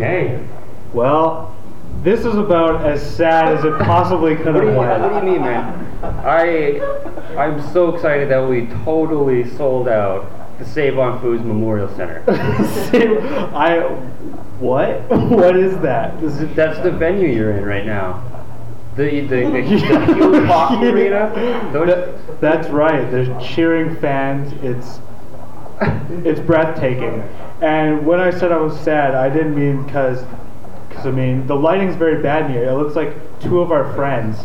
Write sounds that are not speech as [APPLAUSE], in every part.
Okay. Well, this is about as sad as it possibly could have went. what do you mean, man? I I'm so excited that we totally sold out the Save on Foods Memorial Center. [LAUGHS] See, I what? [LAUGHS] What is that? Is it That's the venue you're in right now. The the, the, the [LAUGHS] huge arena. Those, That- that's right. There's cheering fans. It's it's breathtaking. And when I said I was sad, I didn't mean because because I mean the lighting's very bad in here. It looks like two of our friends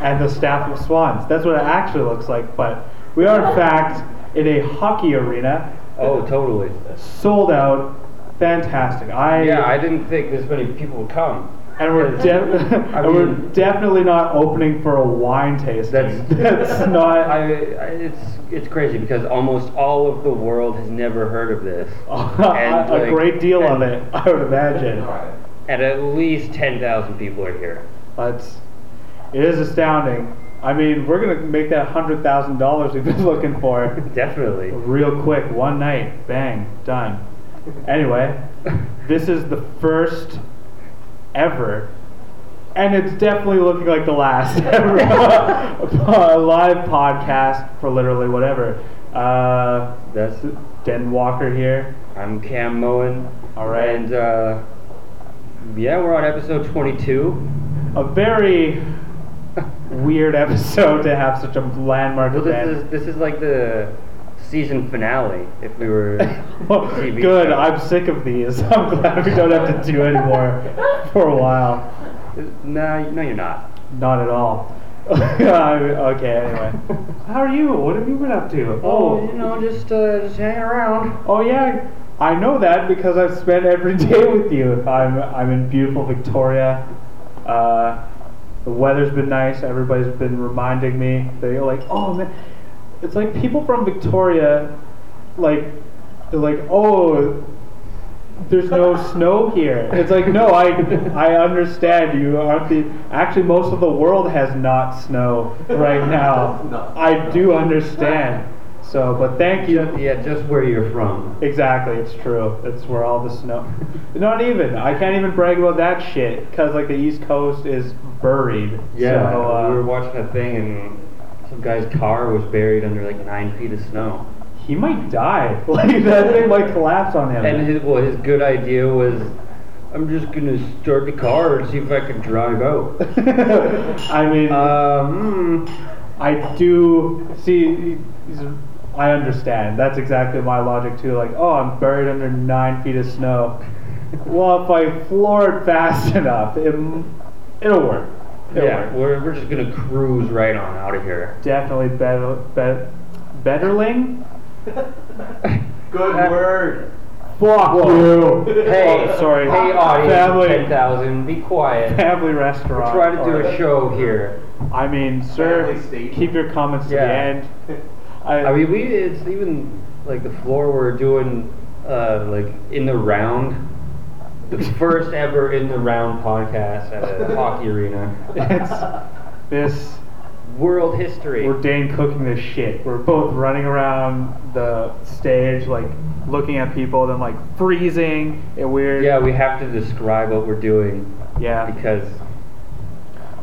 and the staff of Swans. That's what it actually looks like. But we are in fact in a hockey arena, oh, totally. sold out, fantastic. I Yeah, I didn't think this many people would come. And we're de- I [LAUGHS] and we're mean- definitely not opening for a wine tasting. That's [LAUGHS] That's not. I, I it's it's crazy because almost all of the world has never heard of this, [LAUGHS] And, a like- great deal of it, I would imagine. and at least ten thousand people are here. That's it is astounding. I mean, we're gonna make that hundred thousand dollars we've been looking for Definitely. real quick, one night, bang, done. Anyway, this is the first ever, and it's definitely looking like the last [LAUGHS] ever live podcast for literally whatever. Uh, That's Den Walker here. I'm Cam Moen. All right. And uh, yeah, we're on episode 22. a very weird episode to have such a landmark Well, this event. is this is like the season finale. If we were [LAUGHS] TV Good, show. I'm sick of these. [LAUGHS] I'm glad we don't have to do anymore for a while. No, no, you're not. Not at all. [LAUGHS] okay, anyway. How are you? What have you been up to? Oh, you know, just uh, just hanging around. Oh yeah, I know that because I've spent every day with you. I'm I'm in beautiful Victoria. Uh, the weather's been nice. Everybody's been reminding me. They're like, oh man, it's like people from Victoria, like they're like, oh, there's no [LAUGHS] snow here. It's like no, I I understand you aren't the. Actually, most of the world has not snow right [LAUGHS] now. no, I do understand. So, but thank you. Yeah, just where you're from. Exactly, it's true. It's where all the snow. [LAUGHS] Not even. I can't even brag about that shit because like the East Coast is buried. Yeah, So, uh, we were watching a thing and some guy's car was buried under like nine feet of snow. he might die. [LAUGHS] Like that thing might collapse on him. And his well, his good idea was, I'm just gonna start the car and see if I can drive out. [LAUGHS] I mean, Um, I do see. he's- I understand. That's exactly my logic too. Like, oh, I'm buried under nine feet of snow. Well, if I floor it fast [LAUGHS] enough, it, it'll work. It'll yeah, we're, we're just gonna cruise right on out of here. Definitely better, bet, betterling. [LAUGHS] Good word. Fuck you. [LAUGHS] Hey, Oh, sorry. Hey, audience, Family, ten thousand, be quiet. family We're restaurant. trying to do a show here. I mean, sir, Family state. keep your comments to the end. I, I mean, we it's even like the floor we're doing uh, like in the round, the first ever in the round podcast at a [LAUGHS] hockey arena. it's this. World history. We're Dane cooking this shit. We're both running around the stage, like looking at people, then like freezing and weird. Yeah, we have to describe what we're doing Yeah. because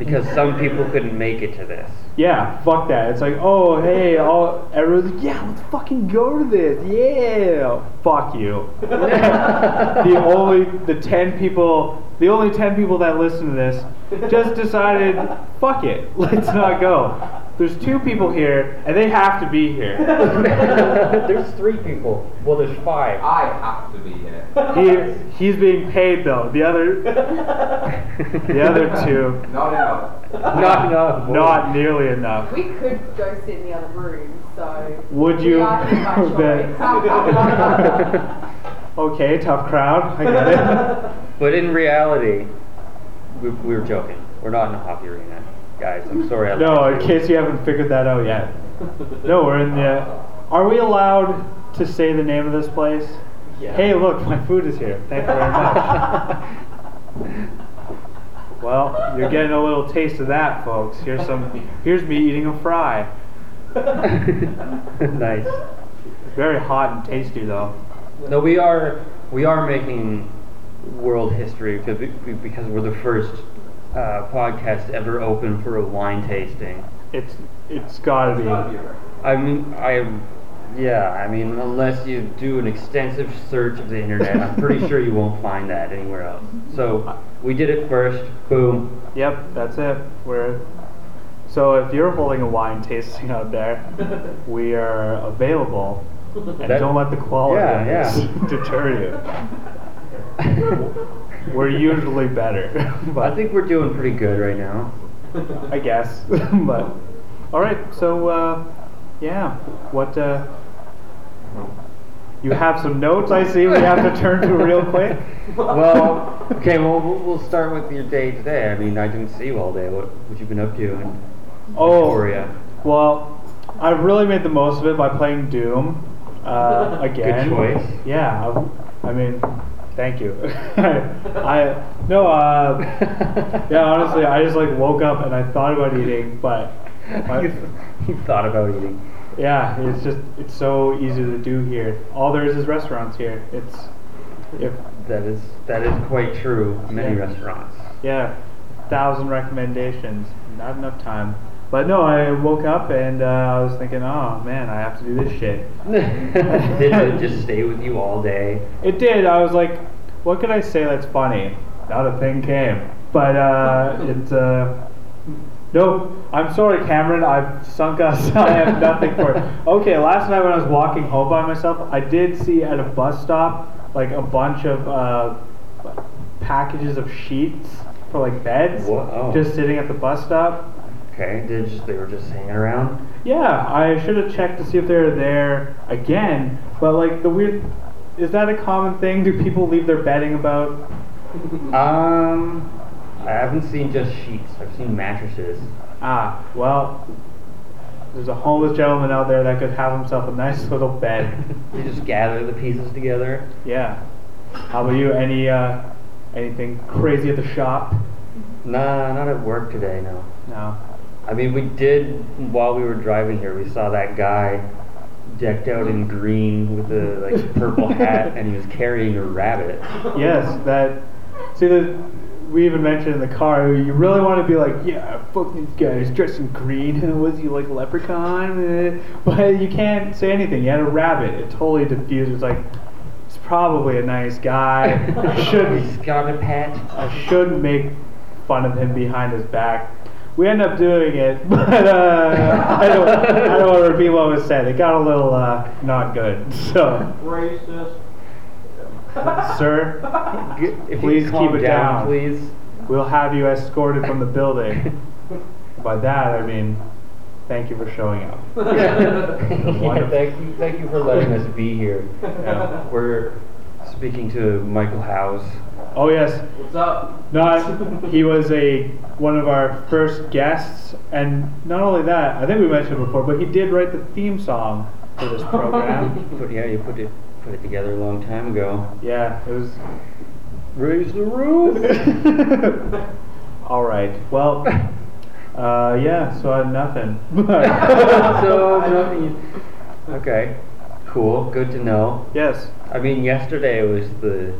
because some people couldn't make it to this. Yeah, fuck that. It's like, oh, hey, all everyone's like, yeah, let's fucking go to this. Yeah, fuck you. [LAUGHS] the only the ten people, the only ten people that listen to this, just decided, fuck it, [LAUGHS] let's not go. There's two people here, and they have to be here. [LAUGHS] there's three people. Well, there's five. I have to be here. [LAUGHS] He he's being paid though. The other the other two, Not enough. Not enough. not nearly enough. We could go sit in the other room, so. Would we you? are in my [LAUGHS] choice. [LAUGHS] okay, tough crowd. I get it. But in reality, we, we were joking. We're not in a hockey arena, guys. I'm sorry. I No, in case you haven't figured that out yet. No, we're in the. Are we allowed to say the name of this place? Yeah. Hey, look, my food is here. Thank you very much. [LAUGHS] well, you're getting a little taste of that, folks. Here's some. Here's me eating a fry. [LAUGHS] nice. Very hot and tasty, though. No, we are we are making world history because we, because we're the first uh, podcast ever open for a wine tasting. It's it's gotta It's gotta be be. a. I mean, I, yeah, I mean, unless you do an extensive search of the internet, I'm pretty sure you won't find that anywhere else. So we did it first. Boom. Yep, that's it. We're so if you're holding a wine tasting out there, we are available. And That- don't let the quality Yeah, of this [LAUGHS] deter you. We're usually better, [LAUGHS] but I think we're doing pretty good right now. I guess. [LAUGHS] but all right, so uh, yeah, what? Uh, you have some notes. I see. We have to turn to real quick. Well, okay, well, we'll we'll start with your day today. I mean, I didn't see you all day. What, what you been up to in Oh, Victoria? well, I've really made the most of it by playing Doom uh, again. choice. Yeah, I, I mean, thank you. [LAUGHS] I no, uh, yeah. Honestly, I just like woke up and I thought about eating, but [LAUGHS] I- you thought about eating. Yeah, it's just it's so easy to do here. All there is is restaurants here. It's if That is that is quite true. Many Yeah. restaurants. yeah, thousand recommendations, not enough time. But no, I woke up and uh, I was thinking, oh man, I have to do this shit. [LAUGHS] Did it just stay with you all day? It did. I was like, what could I say that's funny? Not a thing came. But uh, it's uh, no. I'm sorry, Cameron. I've sunk us. [LAUGHS] I have nothing for it. Okay, last night when I was walking home by myself, I did see at a bus stop like a bunch of uh, packages of sheets for like beds, What? Oh. just sitting at the bus stop. Okay, did just, they were just hanging around. Yeah, I should have checked to see if they were there again. But like the weird, is that a common thing? Do people leave their bedding about? Um, I haven't seen just sheets. I've seen mattresses. Ah, well, there's a homeless gentleman out there that could have himself a nice [LAUGHS] little bed. You just gather the pieces together. Yeah. How about you? Any uh, anything crazy at the shop? Nah, not at work today. No. No. I mean, we did while we were driving here. We saw that guy decked out in green with a like purple [LAUGHS] hat, and he was carrying a rabbit. Yes, that. See the. We even mentioned in the car. You really want to be like, yeah, fuck these guys dressed in green. [LAUGHS] Was he like a leprechaun? Eh, But you can't say anything. You had a rabbit. It totally diffused. It's like, it's probably a nice guy. I [LAUGHS] shouldn't. He's got a pet. I shouldn't make fun of him behind his back. We end up doing it, [LAUGHS] but uh, I don't. I don't want to repeat what was said. It got a little uh, not good. So, Racist. Sir, If Please calm keep it down. please. we'll have you escorted from the building. By that, I mean, thank you for showing up. [LAUGHS] yeah, thank you, thank you for letting us be here. Yeah. We're speaking to Michael House. Oh yes, What's up? no, he was a one of our first guests, and not only that, I think we mentioned it before, but he did write the theme song for this program. [LAUGHS] Put, yeah, you put it put it together a long time ago. Yeah, it was Raise the roof. [LAUGHS] All right. Well, uh, yeah. So I have nothing. [LAUGHS] [LAUGHS] so nothing. Okay, cool. Good to know. yes. I mean, yesterday was the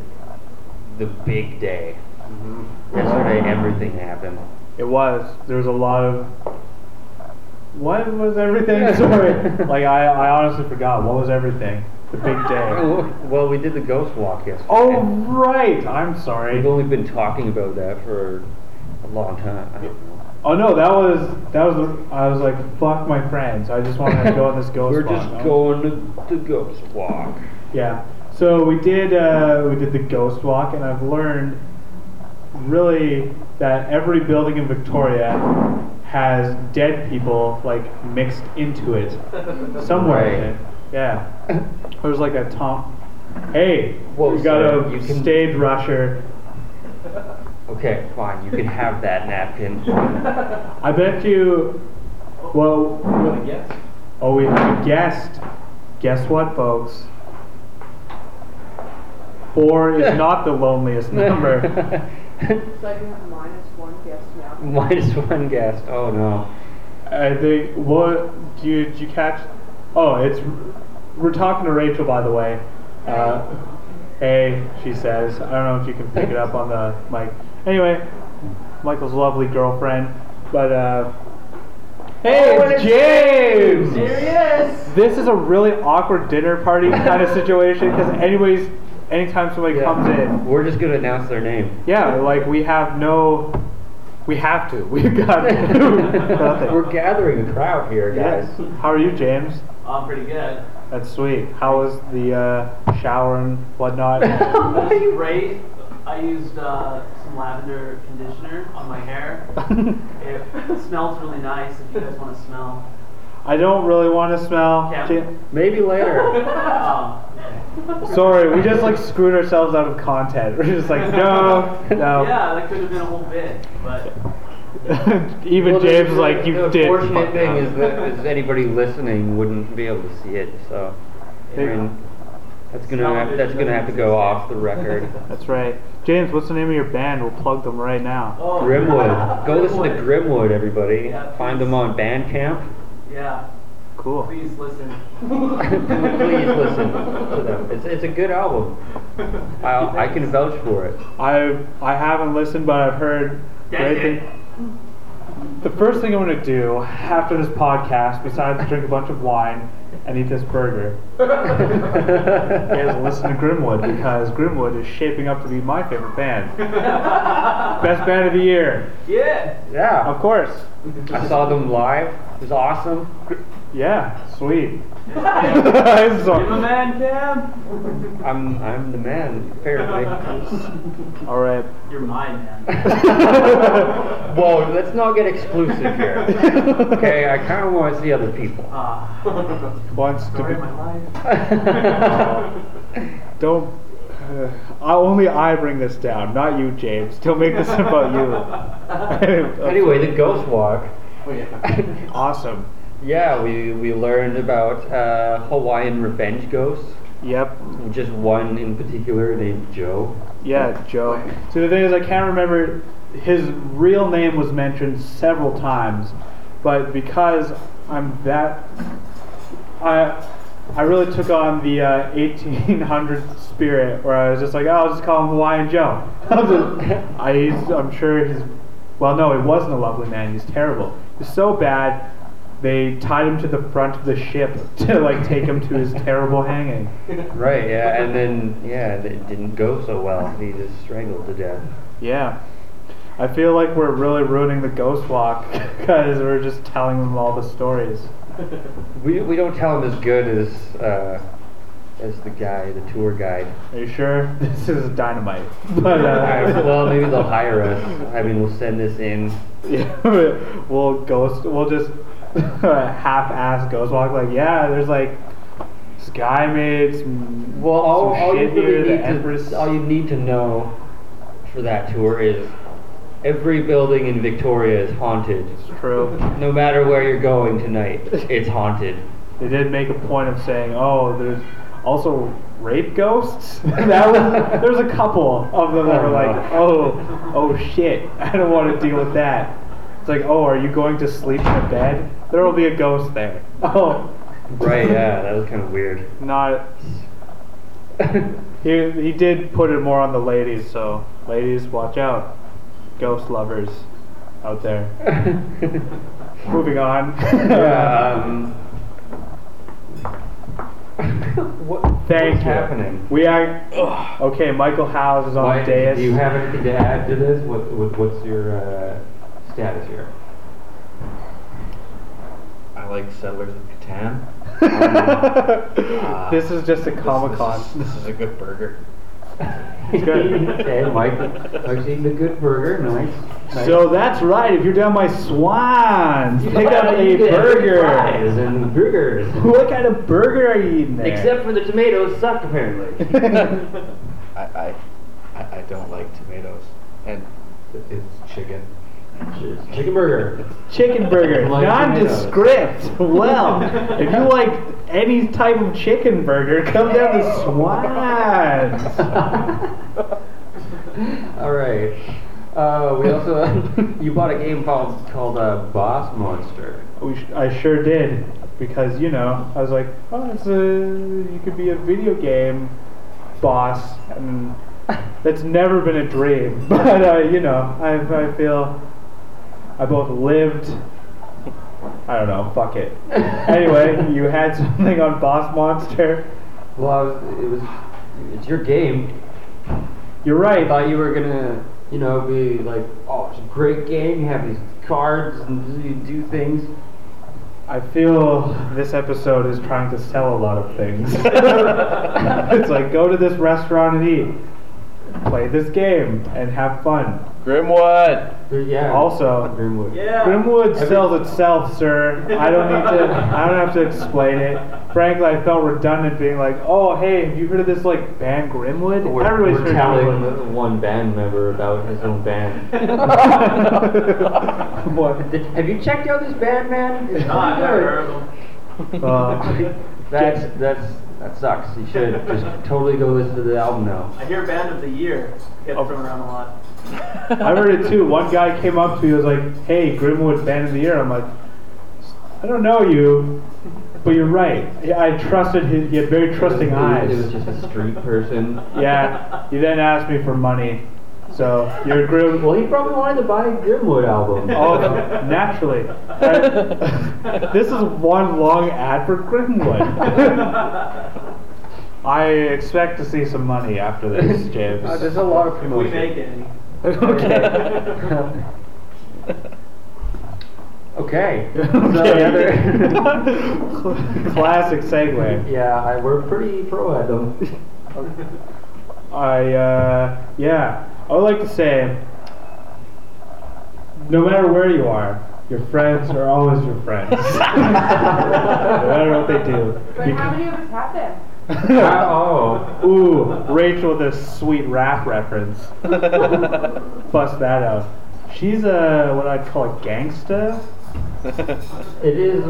the big day. Mm-hmm. Yesterday, everything happened. It was. There was a lot of. What was everything? Sorry. like I, I honestly forgot. What was everything? The big day. Well, we did the ghost walk yesterday. Oh right. I'm sorry. We've only been talking about that for a long time. I don't know. Oh no, that was that was. The, I was like, fuck my friends. I just wanted to go on this ghost We're walk. just going to the ghost walk. Yeah. So we did uh, we did the ghost walk, and I've learned really that every building in Victoria has dead people like mixed into it somewhere in Right. it. Yeah. [LAUGHS] There's like a Tom. Hey, Whoa, we got sir, a you can- stage rusher. Okay, fine. You can have that napkin. I bet you. Well, Wanna guess? oh, we have a guest. Guess what, folks? Four is [LAUGHS] not the loneliest number. [LAUGHS] So I you have minus one guest now. Minus one guest. Oh no. I think what do you, did you catch? Oh, it's we're talking to Rachel by the way. Uh, Hey, she says. I don't know if you can pick it up on the mic. Anyway, Michael's lovely girlfriend. But, uh. Hey, Oh, it's James! James! Here he is. This is a really awkward dinner party [LAUGHS] kind of situation because, anyways, anytime somebody Yeah. comes in, We're just gonna announce their name. yeah, like we have no. We have to. [LAUGHS] We've got [LAUGHS] nothing. We're gathering a crowd here, guys. Yes. How are you, James? I'm pretty good. That's sweet. How was the uh, shower and whatnot? [LAUGHS] That's great. I used uh, some lavender conditioner on my hair. [LAUGHS] It smells really nice if you guys want to smell. I don't really want to smell. Yeah. Jam- Maybe later. [LAUGHS] Um, Sorry, we just like screwed ourselves out of content. We're just like, no, no. yeah, that could have been a whole bit, but [LAUGHS] Even Well, the- James is like, you the did. fortunate fuck thing up." is that is anybody listening wouldn't be able to see it, so I Hey. mean, that's gonna have, that's gonna have to go off the record. [LAUGHS] That's right. James, what's the name of your band? We'll plug them right now. oh, Grimwood. Go listen to Grimwood, everybody. Yeah, Find them on Bandcamp. Yeah, Cool. please listen. [LAUGHS] Please listen to them. It's, it's a good album. I, I can vouch for it. I I haven't listened, but I've heard great Dang it. things. The first thing I'm going to do after this podcast, besides drink a bunch of wine and eat this burger, [LAUGHS] is listen to Grimwood because Grimwood is shaping up to be my favorite band. Best band of the year, Yeah. Yeah. of course. I saw them live. It was awesome. Yeah, sweet. [LAUGHS] You're the man, Cam. I'm I'm the man, apparently. [LAUGHS] all right. You're my man. [LAUGHS] Whoa, let's not get exclusive here. Okay, I kind of want to see other people. Ah, Wants to be. my life. Don't. Uh, only I bring this down, not you, James. Don't make this about you. anyway, the Ghost Walk. awesome. Yeah, we, we learned about uh, Hawaiian revenge ghosts. Yep. Just one in particular named Joe. Yeah, Joe. So the thing is, I can't remember. His real name was mentioned several times, but because I'm that, I I really took on the uh, 1800 spirit, where I was just like, oh, I'll just call him Hawaiian Joe. [LAUGHS] I, I'm sure he's. Well, no, he wasn't a lovely man. He's terrible. He's so bad. They tied him to the front of the ship [LAUGHS] to like take him to his terrible hanging. Right, yeah, and then, yeah, it didn't go so well. He just strangled to death. Yeah. I feel like we're really ruining the ghost walk [LAUGHS] because we're just telling them all the stories. We, we don't tell him as good as uh, as the guy, the tour guide. Are you sure? [LAUGHS] This is dynamite. But uh, well, maybe they'll hire us. I mean, we'll send this in. yeah, we'll ghost. We'll just [LAUGHS] half-ass ghost walk. Like, yeah, there's like this guy made some. Well, all, some all you shit here. really The need Empress. to all you need to know for that tour is every building in Victoria is haunted. It's true. No matter where you're going tonight, it's haunted. They did make a point of saying, "Oh, there's also rape ghosts." [LAUGHS] that was there's a couple of them that were like, "Oh, oh shit, [LAUGHS] I don't want to deal with that." It's like, "Oh, are you going to sleep in a bed? There will be a ghost there." Oh, Right? Yeah, that was kind of weird. not. [LAUGHS] He he did put it more on the ladies, so ladies, watch out, ghost lovers out there. [LAUGHS] Moving on. yeah. Um, [LAUGHS] what, Thank what's you. happening? We are okay. Michael Howes is on Why, the dais. do you have anything to add to this? What, what what's your uh, status here? I like Settlers of Catan. [LAUGHS] this is just a Comic Con. This, is- [LAUGHS] this is a good burger. It's good. okay, Mike. Mike's eating a good burger. Nice. nice. So that's right. If you're down by Swans, pick up you a burger. Fries and burgers. [LAUGHS] What kind of burger are you eating there? Except for the tomatoes suck apparently. I, I, I, I don't like tomatoes. And it's chicken. Chicken burger. chicken burger, Like nondescript. well, if you like any type of chicken burger, come down to Swans. [LAUGHS] All right. Uh, we also [LAUGHS] you bought a game called called uh, Boss Monster. We sh- I sure did because you know I was like, oh, it's a you could be a video game boss, and that's never been a dream. [LAUGHS] But uh, you know, I I feel I both lived. I don't know. Fuck it. Anyway, [LAUGHS] you had something on Boss Monster. Well, I was, it was, it's your game. You're right. I thought you were gonna, you know, be like, oh, it's a great game. You have these cards and you do things. I feel this episode is trying to sell a lot of things. [LAUGHS] [LAUGHS] it's like go to this restaurant and eat, play this game, and have fun. Grimwood. Yeah. Also, Grimwood. Yeah. Grimwood sells itself, sir. I don't need to. I don't have to explain it. Frankly, I felt redundant being like, "Oh, hey, have you heard of this like band Grimwood? We're, Everybody's we're heard telling of Grimwood." one band member about his own band. [LAUGHS] what? Have you checked out this band, man? It's No, I've pretty never good. heard of them. Uh, [LAUGHS] That's that's that sucks. You should just totally go listen to the album now. I hear Band of the Year gets Oh. thrown around a lot. I heard it too. One guy came up to me and was like, "Hey, Grimwood Band of the Year." I'm like, "I don't know you, but you're right. Yeah, I trusted his. He had very trusting It was- eyes." It was just a street person. Yeah. He then asked me for money. So you're a Grim. Well, he probably wanted to buy a Grimwood album. Oh, naturally. Uh, [LAUGHS] this is one long ad for Grimwood. [LAUGHS] I expect to see some money after this, James. Uh, there's a lot of If we promotion. make any. [LAUGHS] okay. Okay. So Okay. other- Classic segue. yeah, I, we're pretty pro at them. I, uh, yeah, I would like to say, no matter where you are, your friends are always your friends. [LAUGHS] no matter what they do. But how many of us have them? oh. Ooh, Rachel with a sweet rap reference. Bust that out. She's a, what I'd call a gangsta. It is,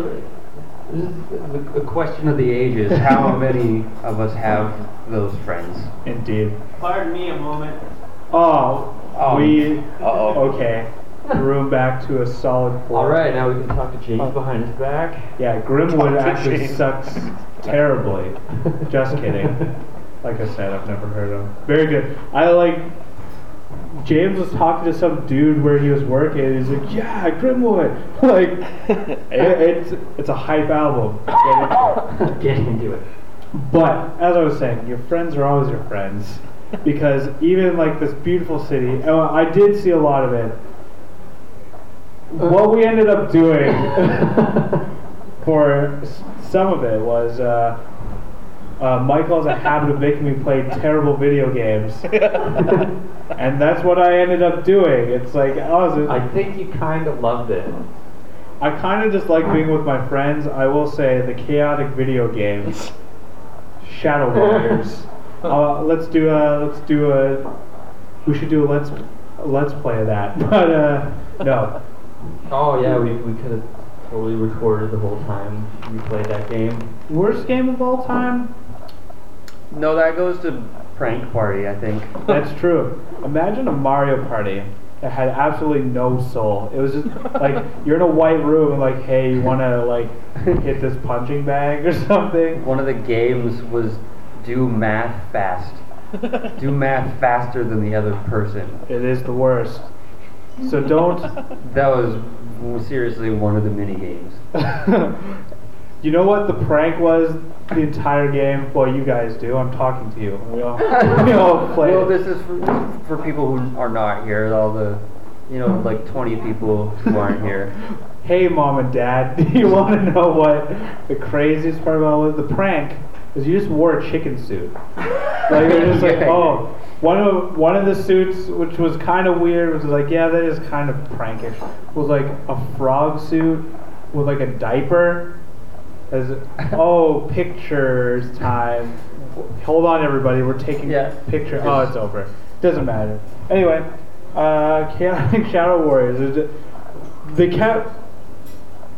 this is a question of the ages. How [LAUGHS] many of us have those friends? Indeed. Pardon me a moment. Oh, Um, we, Uh-oh. okay. [LAUGHS] Room back to a solid four. All right, now we can talk to James behind his back. Yeah, Grimwood Talk to actually Shane. sucks [LAUGHS] terribly. Just kidding. Like I said, I've never heard of him. Very good. I like. James was talking to some dude where he was working, and he's like, "Yeah, Grimwood." [LAUGHS] like, it, it's it's a hype album. Get into it. Get into it. But as I was saying, your friends are always your friends because even like this beautiful city, oh, I did see a lot of it. What we ended up doing [LAUGHS] for some of it was uh, uh, Michael has a habit of making me play terrible video games, [LAUGHS] and that's what I ended up doing. It's like I was. I think you kind of loved it. I kind of just like being with my friends. I will say the chaotic video games, Shadow Warriors. Uh, let's do a let's do a. We should do a let's a let's play of that. [LAUGHS] But uh, no, Oh yeah, we, we could have totally recorded the whole time we played that game. worst game of all time. No, that goes to prank party, I think. [LAUGHS] That's true. Imagine a Mario Party that had absolutely no soul. It was just like [LAUGHS] you're in a white room and like, hey, you want to like hit this punching bag or something? One of the games was do math fast. do math faster than the other person. It is the worst. So don't. [LAUGHS] That was seriously one of the mini games. [LAUGHS] you know what the prank was the entire game? Well, you guys do. I'm talking to you. We all, we [LAUGHS] all play. Well, it. this is for, for people who are not here. All the, you know, like 20 people who aren't here. Hey, mom and dad, do you want to know what the craziest part about it was? The prank is you just wore a chicken suit. [LAUGHS] Like they're just like, oh, one of one of the suits, which was kind of weird, was like, yeah, that is kind of prankish. Was like a frog suit with like a diaper. As [LAUGHS] oh, pictures time. Hold on, everybody, we're taking Yeah. picture. Oh, it's over. Doesn't matter. Anyway, uh, Chaotic [LAUGHS] Shadow Warriors. is it- They kept.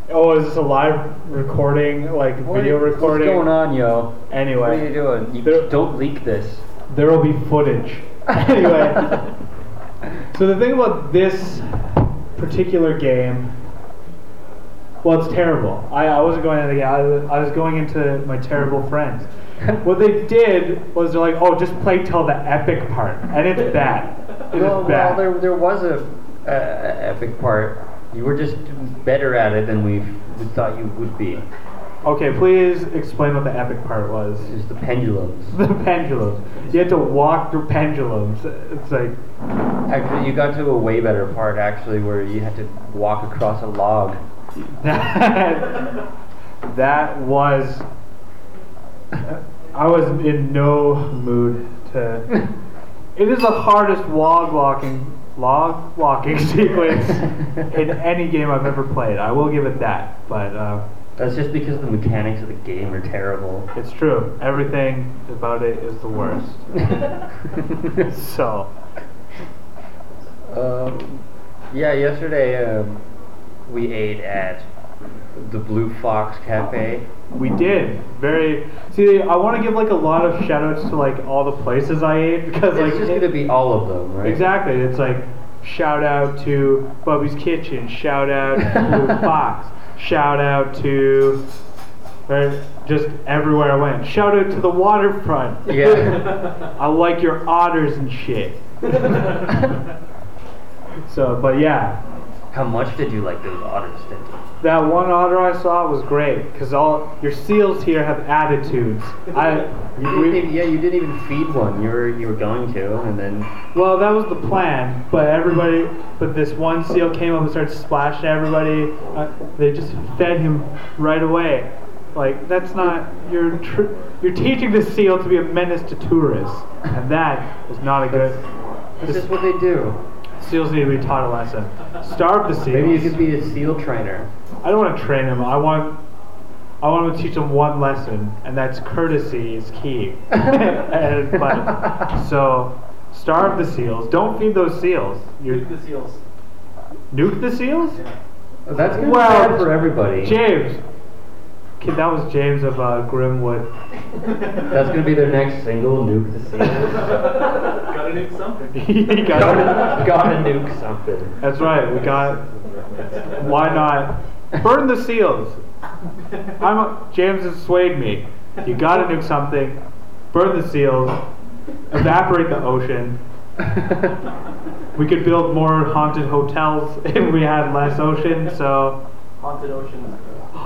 Oh, is this a live recording, like What video are- recording? What's going on, yo? Anyway, What are you doing? You There- don't leak this. there will be footage. [LAUGHS] anyway, so the thing about this particular game, well, it's terrible. I, I wasn't going into the game. I was, I was going into my terrible friends. [LAUGHS] what they did was they're like, oh, just play till the epic part, and it's bad. It is well, well, bad. there there was a, a, a epic part. You were just better at it than we we thought you would be. Okay, please explain what the epic part was. It's the pendulums. [LAUGHS] The pendulums. You had to walk through pendulums. It's like, Actually, you got to a way better part actually, where you had to walk across a log. that, that was. I was in no mood to. It is the hardest log walking log walking [LAUGHS] sequence in [LAUGHS] any game I've ever played. I will give it that, but uh, That's just because the mechanics of the game are terrible. it's true. Everything about it is the worst. [LAUGHS] so, Um, yeah, yesterday um, we ate at the Blue Fox Cafe. we did very. See, I want to give like a lot of shout outs to like all the places I ate because like It's just it- gonna be all of them, right? Exactly. It's like shout out to Bubby's Kitchen, shout out to Blue [LAUGHS] Fox, shout out to or just everywhere I went. Shout out to the waterfront. Yeah. [LAUGHS] I like your otters and shit. [LAUGHS] so, but yeah, How much did you like those otters, Denton? that one otter I saw was great because all your seals here have attitudes. I You didn't we- even, yeah, you didn't even feed one. You were you were going to, and then Well, that was the plan, but everybody, but this one seal came up and started splashing everybody. Uh, they just fed him right away. Like that's not you're tr- you're teaching the seal to be a menace to tourists, and that is not a good. that's the just what they do. Seals need to be taught a lesson. Starve the seals. Maybe you could be a seal trainer. I don't want to train them. I want. I want to teach them one lesson, and that's courtesy is key. [LAUGHS] and, but, so, starve the seals. Don't feed those seals. You're, Nuke the seals. Nuke the seals? That's gonna Well, for everybody. James. Kid, that was James of uh, Grimwood. That's gonna be their next single, nuke the seals. Gotta nuke something. got [LAUGHS] gotta, gotta nuke something. That's right. We got. Why not burn the seals? I'm a, James has swayed me. You gotta nuke something. Burn the seals. Evaporate the ocean. We could build more haunted hotels [LAUGHS] if we had less ocean. So Haunted ocean.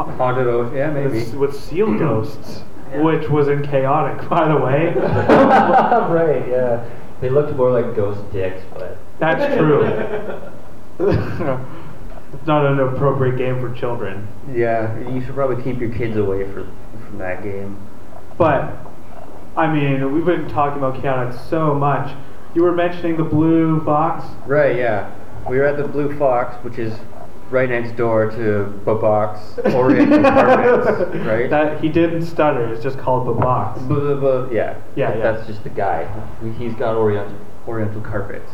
Haunted ocean, yeah, maybe. with, with seal [CLEARS THROAT] ghosts, Yeah. which was in chaotic, by the way. [LAUGHS] [LAUGHS] right, yeah. They looked more like ghost dicks, but That's true. [LAUGHS] it's not an appropriate game for children. yeah, you should probably keep your kids away for, from that game. But, I mean, we've been talking about chaotic so much. You were mentioning the Blue Fox. Right, yeah. We were at the Blue Fox, which is right next door to Babak's Oriental Carpets, [LAUGHS] right? That he didn't stutter. It's just called the box. Bu- bu- bu- yeah. Yeah, yeah. That's just the guy. He's got Oriental Oriental carpets.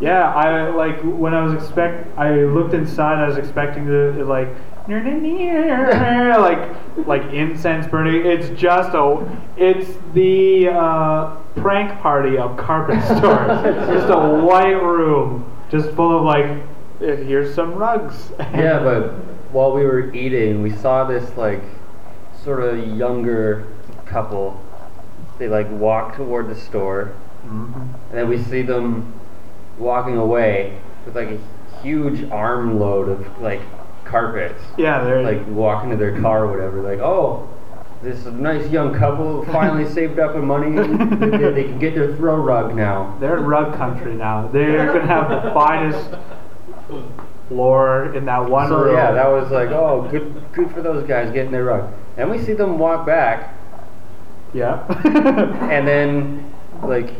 Yeah, I like when I was expect. I looked inside. I was expecting to like, [LAUGHS] like like incense burning. It's just a. It's the uh, prank party of carpet stores. It's [LAUGHS] just a white room, just full of like. "Eh, Here's some rugs. [LAUGHS] Yeah, but while we were eating, we saw this like sort of younger couple. They like walk toward the store, Mhm. and then we see them walking away with like a huge armload of like carpets. Yeah, they're like walking to their car or whatever. Like, oh, this nice young couple [LAUGHS] finally saved up the money. [LAUGHS] they, they can get their throw rug now. They're in rug country now. They're gonna have the finest floor in that one so room. yeah, that was like, oh, good, good for those guys getting their rug. And we see them walk back, yeah. [LAUGHS] and then like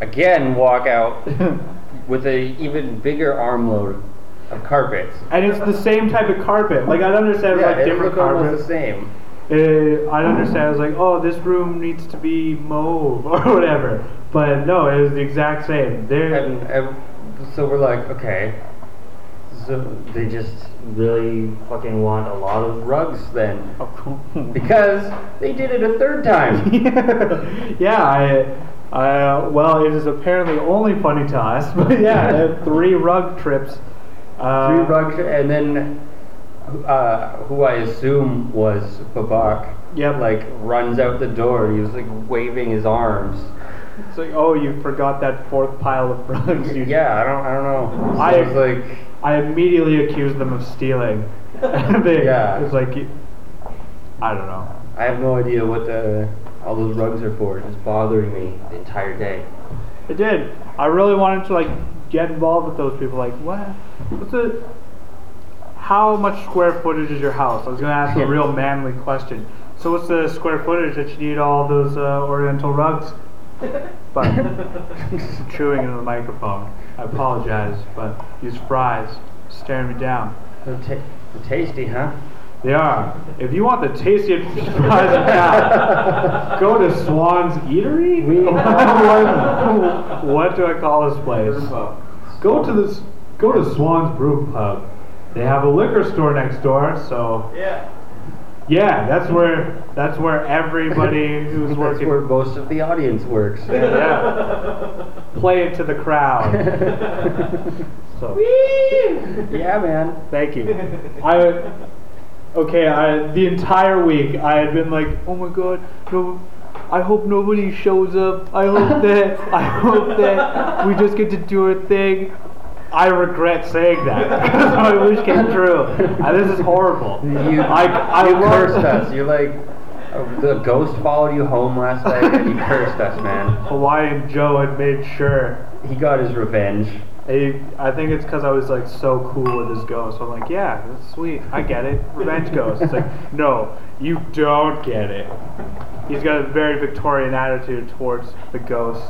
again walk out [LAUGHS] with a even bigger armload of carpets. and it's the same type of carpet. Like I'd understand Yeah, like it different almost the same. Uh, I'd understand. I was like, oh, this room needs to be mauve [LAUGHS] or whatever. But no, it was the exact same. And so we're like, okay, so they just really fucking want a lot of rugs then. [LAUGHS] Because they did it a third time. [LAUGHS] yeah, I, I, uh, well, it is apparently only funny to us, [LAUGHS] but yeah, three rug trips. Uh, Three rugs, and then uh, who I assume was Babak, Yep. like runs out the door. He was like waving his arms. It's like, oh, you forgot that fourth pile of rugs. You Yeah, I don't, I don't know. So I- I was like, I immediately accused them of stealing. [LAUGHS] They, Yeah. It was like, I don't know. I have no idea what the all those rugs are for. It's just bothering me the entire day. It did. I really wanted to like get involved with those people. Like, what? What's the? How much square footage is your house? I was gonna ask a [LAUGHS] real manly question. So, what's the square footage that you need all those uh, Oriental rugs? But [LAUGHS] chewing into the microphone. I apologize, but these fries staring me down. They're, ta- they're tasty, huh? They are. If you want the tastiest fries in town, [LAUGHS] go to Swan's Eatery. We- [LAUGHS] what, what do I call this place? Go to this. Go to Swan's Brew Pub. They have a liquor store next door, so Yeah. Yeah, that's where that's where everybody who's That's working. where most of the audience works. Yeah, play it to the crowd. [LAUGHS] So yeah, man. thank you. I okay. I the entire week I had been like, oh my god, no. I hope nobody shows up. I hope that I hope that we just get to do our thing. I regret saying that [LAUGHS] my wish came true. And this is horrible. You, I, I you cursed us. You're like, uh, the ghost followed you home last night and he cursed us, man. Hawaiian Joe had made sure. He got his revenge. I, I think it's because I was like so cool with his ghost. I'm like, yeah, that's sweet. I get it. Revenge ghost. It's like, [LAUGHS] no, you don't get it. He's got a very Victorian attitude towards the ghost.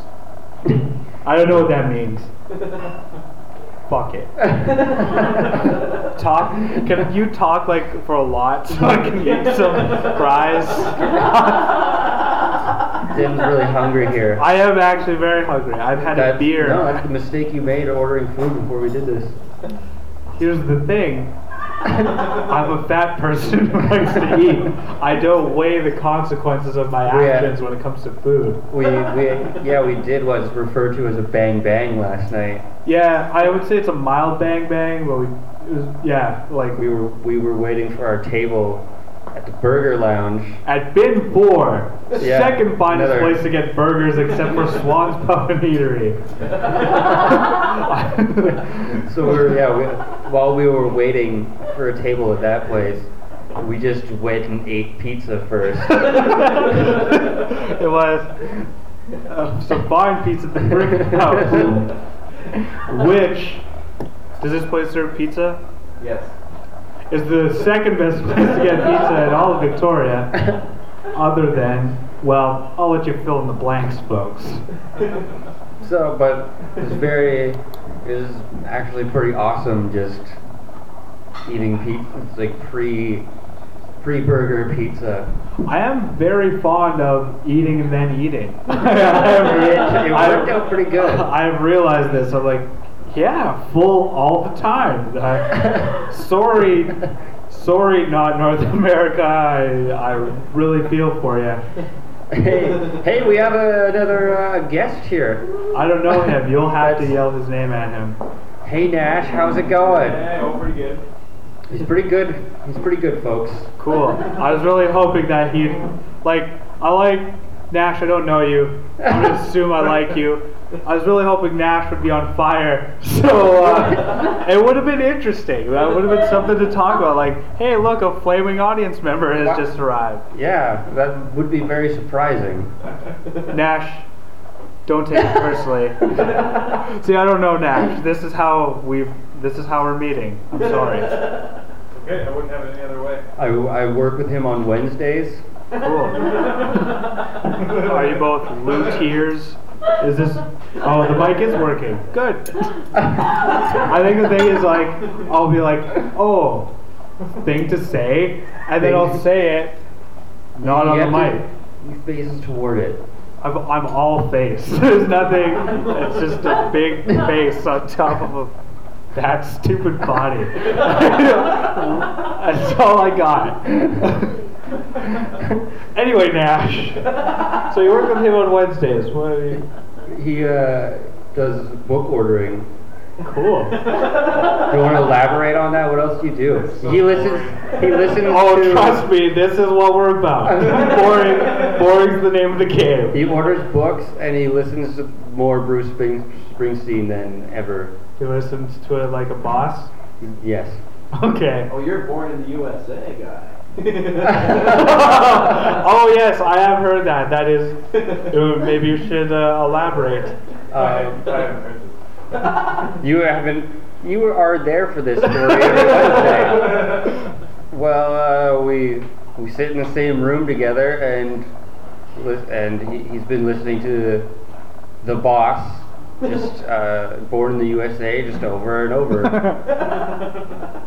I don't know what that means. Fuck it. [LAUGHS] talk. Can you talk like for a lot so I can get some fries? Tim's really hungry here. I am actually very hungry. I've had a beer. No, that's the mistake you made ordering food before we did this. Here's the thing. [LAUGHS] I'm a fat person who likes to eat. I don't weigh the consequences of my Yeah. actions when it comes to food. We, we, yeah, we did what's referred to as a bang bang last night. Yeah, I would say it's a mild bang bang, but we, it was, yeah, like We were, we were waiting for our table at the Burger Lounge. at Bin 4, the Yeah, second finest another- place to get burgers except for Swan's [LAUGHS] Pub and Eatery. [LAUGHS] So we were, yeah, we, while we were waiting for a table at that place, we just went and ate pizza first. [LAUGHS] it was uh, some fine pizza at the Brick House, which does this place serve pizza? Yes. Is the second best place to get pizza in all of Victoria, other than well, I'll let you fill in the blanks, folks. So, but it's very, it was actually pretty awesome just eating pizza. It's like pre, pre-burger pizza. I am very fond of eating and then eating. [LAUGHS] I have- It worked out pretty good. I've realized this. I'm like, yeah, full all the time. I- [LAUGHS] sorry, sorry, not North America. I, I really feel for you. Hey, hey, we have a, another uh, guest here. I don't know him. You'll have to yell his name at him. Hey Nash, how's it going? Hey, oh, pretty good. He's pretty good. He's pretty good, folks. Cool. I was really hoping that he'd like. I like Nash. I don't know you. I'm gonna assume I like you. I was really hoping Nash would be on fire, so uh, it would have been interesting. That would have been something to talk about. Like, hey, look, a flaming audience member has just arrived. Yeah, that would be very surprising. Nash, don't take it personally. [LAUGHS] See, I don't know Nash. This is how we've. This is how we're meeting. I'm sorry. Okay, I wouldn't have it any other way. I, I work with him on Wednesdays. Cool. [LAUGHS] Are you both luthiers? Is this? Oh, the mic is working. Good. I think the thing is like, I'll be like, oh, thing to say, and then I'll say it, not on the mic. You faces toward it. I'm, I'm all face. [LAUGHS] There's nothing. It's just a big face on top of a that stupid body. [LAUGHS] That's all I got. [LAUGHS] [LAUGHS] anyway, Nash. So you work with him on Wednesdays. What? Are you, He uh, does book ordering Cool. [LAUGHS] You want to elaborate on that? What else do you do? he listens. He listens Oh, to. trust me, this is what we're about. [LAUGHS] Boring. Boring's the name of the game. He orders books and he listens to more Bruce Spring, Springsteen than ever. He listens to it like a boss. Yes. Okay. Oh, you're born in the USA, guy. [LAUGHS] oh yes, I have heard that. That is. uh, Maybe you should uh, elaborate. Um, I haven't heard this. you haven't. You are there for this story every Well, uh, we we sit in the same room together, and lis- and he, he's been listening to the boss, just uh, born in the USA, just over and over.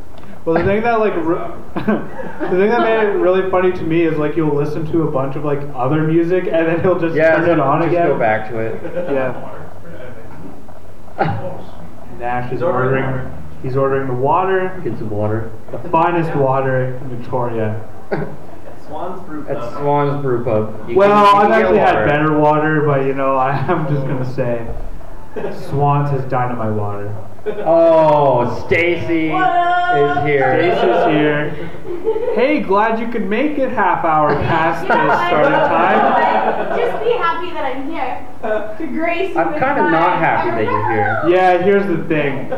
[LAUGHS] Well, the thing that like, re- [LAUGHS] the thing that made it really funny to me is like you'll listen to a bunch of like other music and then he'll just yeah, turn it on just again. go back to it. Yeah. Nash is ordering ordering. He's ordering the water, Get some water. the finest water in Victoria. Swan's Brew That's Pub. Swan's Brew Pub. You Well, can- I've can get actually had better water, but you know, I, [LAUGHS] I'm just gonna say, Swans has dynamite water. Oh, Stacy is here. Stacy's here. Hey, glad you could make it half hour past You the know, I starting know, time. but Just be happy that I'm here to grace you I'm with kind of my- not happy that you're here. Yeah, here's the thing.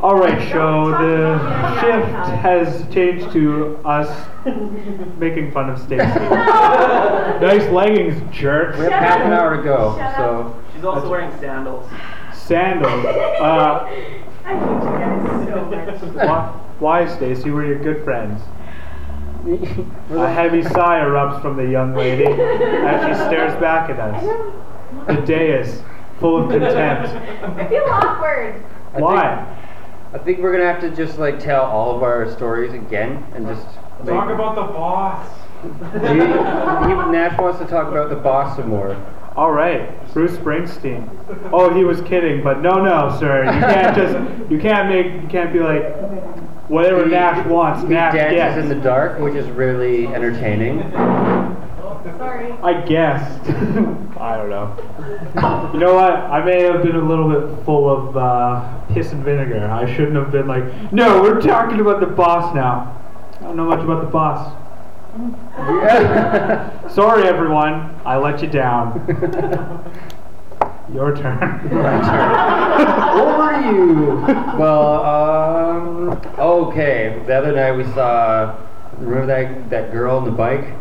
All right, show. The shift has changed to us making fun of Stacy. [LAUGHS] nice leggings, jerk. We have half an hour to go, Shut so. She's also wearing sandals. Sandals. [LAUGHS] Uh, I hate you guys so much. why, why, Stacy? We're your good friends. [LAUGHS] A heavy sigh erupts from the young lady as she stares back at us. The dais, full of contempt. [LAUGHS] I feel awkward. I Why? think- I think we're gonna have to just like tell all of our stories again and just. Talk about the boss. He, he, Nash wants to talk about the boss some more. All right, Bruce Springsteen. Oh, he was kidding, but no, no, sir. You can't just, you can't make, you can't be like, whatever He- Nash wants, He Nash dances gets. in the dark, which is really entertaining. Sorry. I guess. [LAUGHS] I don't know. You know what? I may have been a little bit full of uh, piss and vinegar. I shouldn't have been like, no, we're talking about the boss now. I don't know much about the boss. Yeah. [LAUGHS] Sorry, everyone. I let you down. Your turn. Over to you. Well, um, okay. The other night we saw. Remember that that girl on the bike?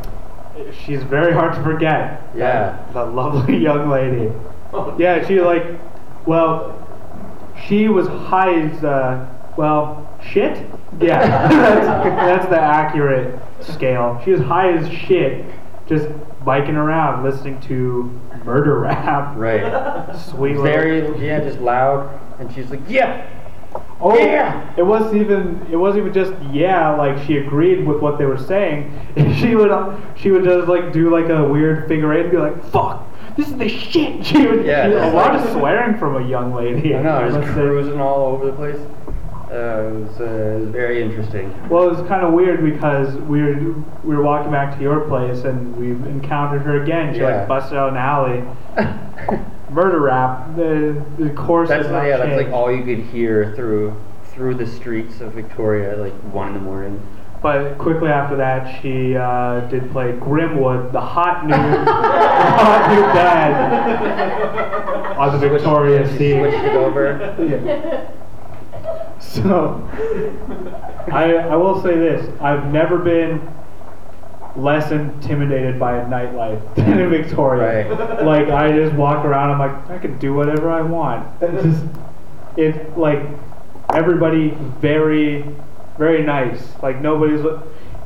She's very hard to forget. Yeah. That, that lovely [LAUGHS] young lady. Yeah, she like, well, she was high as, uh, well, shit? Yeah, [LAUGHS] that's, that's the accurate scale. She was high as shit, just biking around listening to murder rap. Right. Sweet Very, yeah, just loud. And she's like, yeah. Oh Yeah. It wasn't even. It wasn't even just yeah. Like she agreed with what they were saying. [LAUGHS] she would. She would just like do like a weird figure eight and be like, "Fuck, this is the shit." [LAUGHS] She would. Yeah, she- a lot like- of swearing from a young lady. I know, just cruising all over the place. Uh, it, was, uh, it was very interesting. Well, it was kind of weird because we were we were walking back to your place and we encountered her again. She Yeah. like busted out an alley. [LAUGHS] Murder rap. The the course That's not yeah, that's like all you could hear through through the streets of Victoria at like one in the morning. But quickly after that, she uh, did play Grimwood, the hot new, the [LAUGHS] [LAUGHS] hot new bad on the Victoria Sea. Switched it over. [LAUGHS] So, I I will say this: I've never been less intimidated by a nightlife [LAUGHS] than in Victoria. Right. [LAUGHS] Like I just walk around, I'm like, I can do whatever I want. It's just, it's like everybody very, very nice. Like nobody's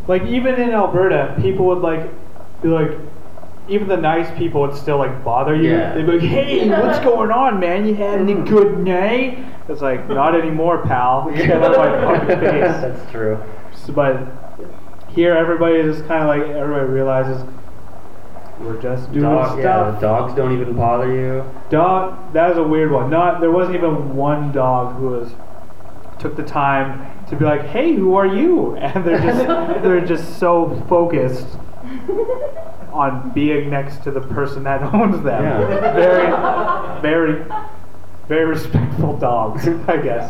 like even in Alberta, people would like be like. Even the nice people would still like bother you. Yeah. They'd be like, "Hey, what's going on, man? You had a mm. good night?" It's like, "Not anymore, pal. [LAUGHS] Get out my fucking face." That's true. But here, everybody is kind of like everybody realizes we're just doing Dog, yeah, stuff. dogs don't even bother you. Dog, that was a weird one. Not there wasn't even one dog who was took the time to be like, "Hey, who are you?" [LAUGHS] And they're just [LAUGHS] they're just so focused on being next to the person that owns them. Yeah. Very, very. Very respectful dogs, [LAUGHS] I guess.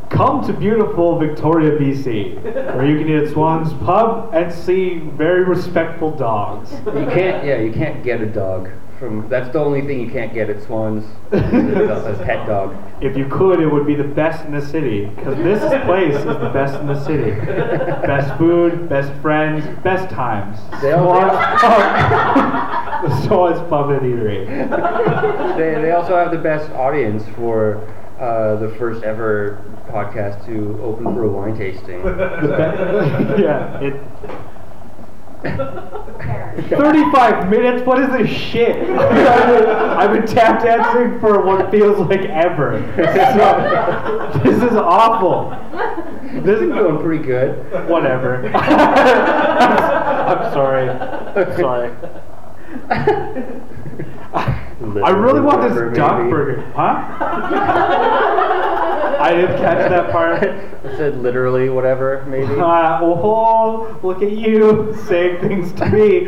[LAUGHS] Come to beautiful Victoria, BC, where you can eat at Swan's Pub and see very respectful dogs. You can't, yeah, you can't get a dog from. That's the only thing you can't get at Swans. is a, pet dog. If you could, it would be the best in the city, because this place is the best in the city. Best food, best friends, best times. They all- Swan's Pub. [LAUGHS] the Swan's Pub and Eatery. [LAUGHS] They, they also have the best audience for uh, the first ever podcast to open for a wine tasting. [LAUGHS] Yeah, it. 35 minutes? What is this shit? [LAUGHS] I've been tap dancing for what feels like ever. So, this is awful. This is going pretty good. Whatever. I'm sorry. I'm sorry. [LAUGHS] I really want this Literally duck maybe. burger. Huh? I didn't catch that part. [LAUGHS] I said literally whatever, maybe. [LAUGHS] Uh, oh, look at you saying things to me.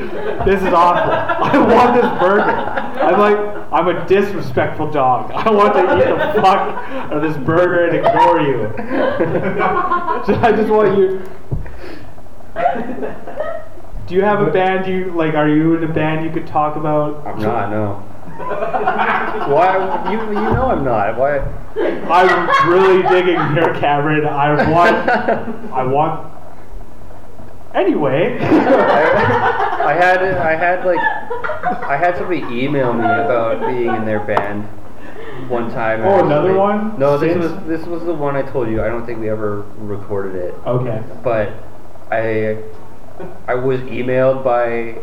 This is awful. I want this burger. I'm like, I'm a disrespectful dog. I want to eat the fuck out of this burger and ignore you. So I just want you. Do you have a band you like? Are you in a band you could talk about? I'm not, no. [LAUGHS] Why? You, you know I'm not. Why? I'm really digging here, Cameron. I want. I want. Anyway. I, I had I had like I had somebody email me about being in their band one time. Oh, another one? No, this Since- was this was the one I told you. I don't think we ever recorded it, Okay. but I I was emailed by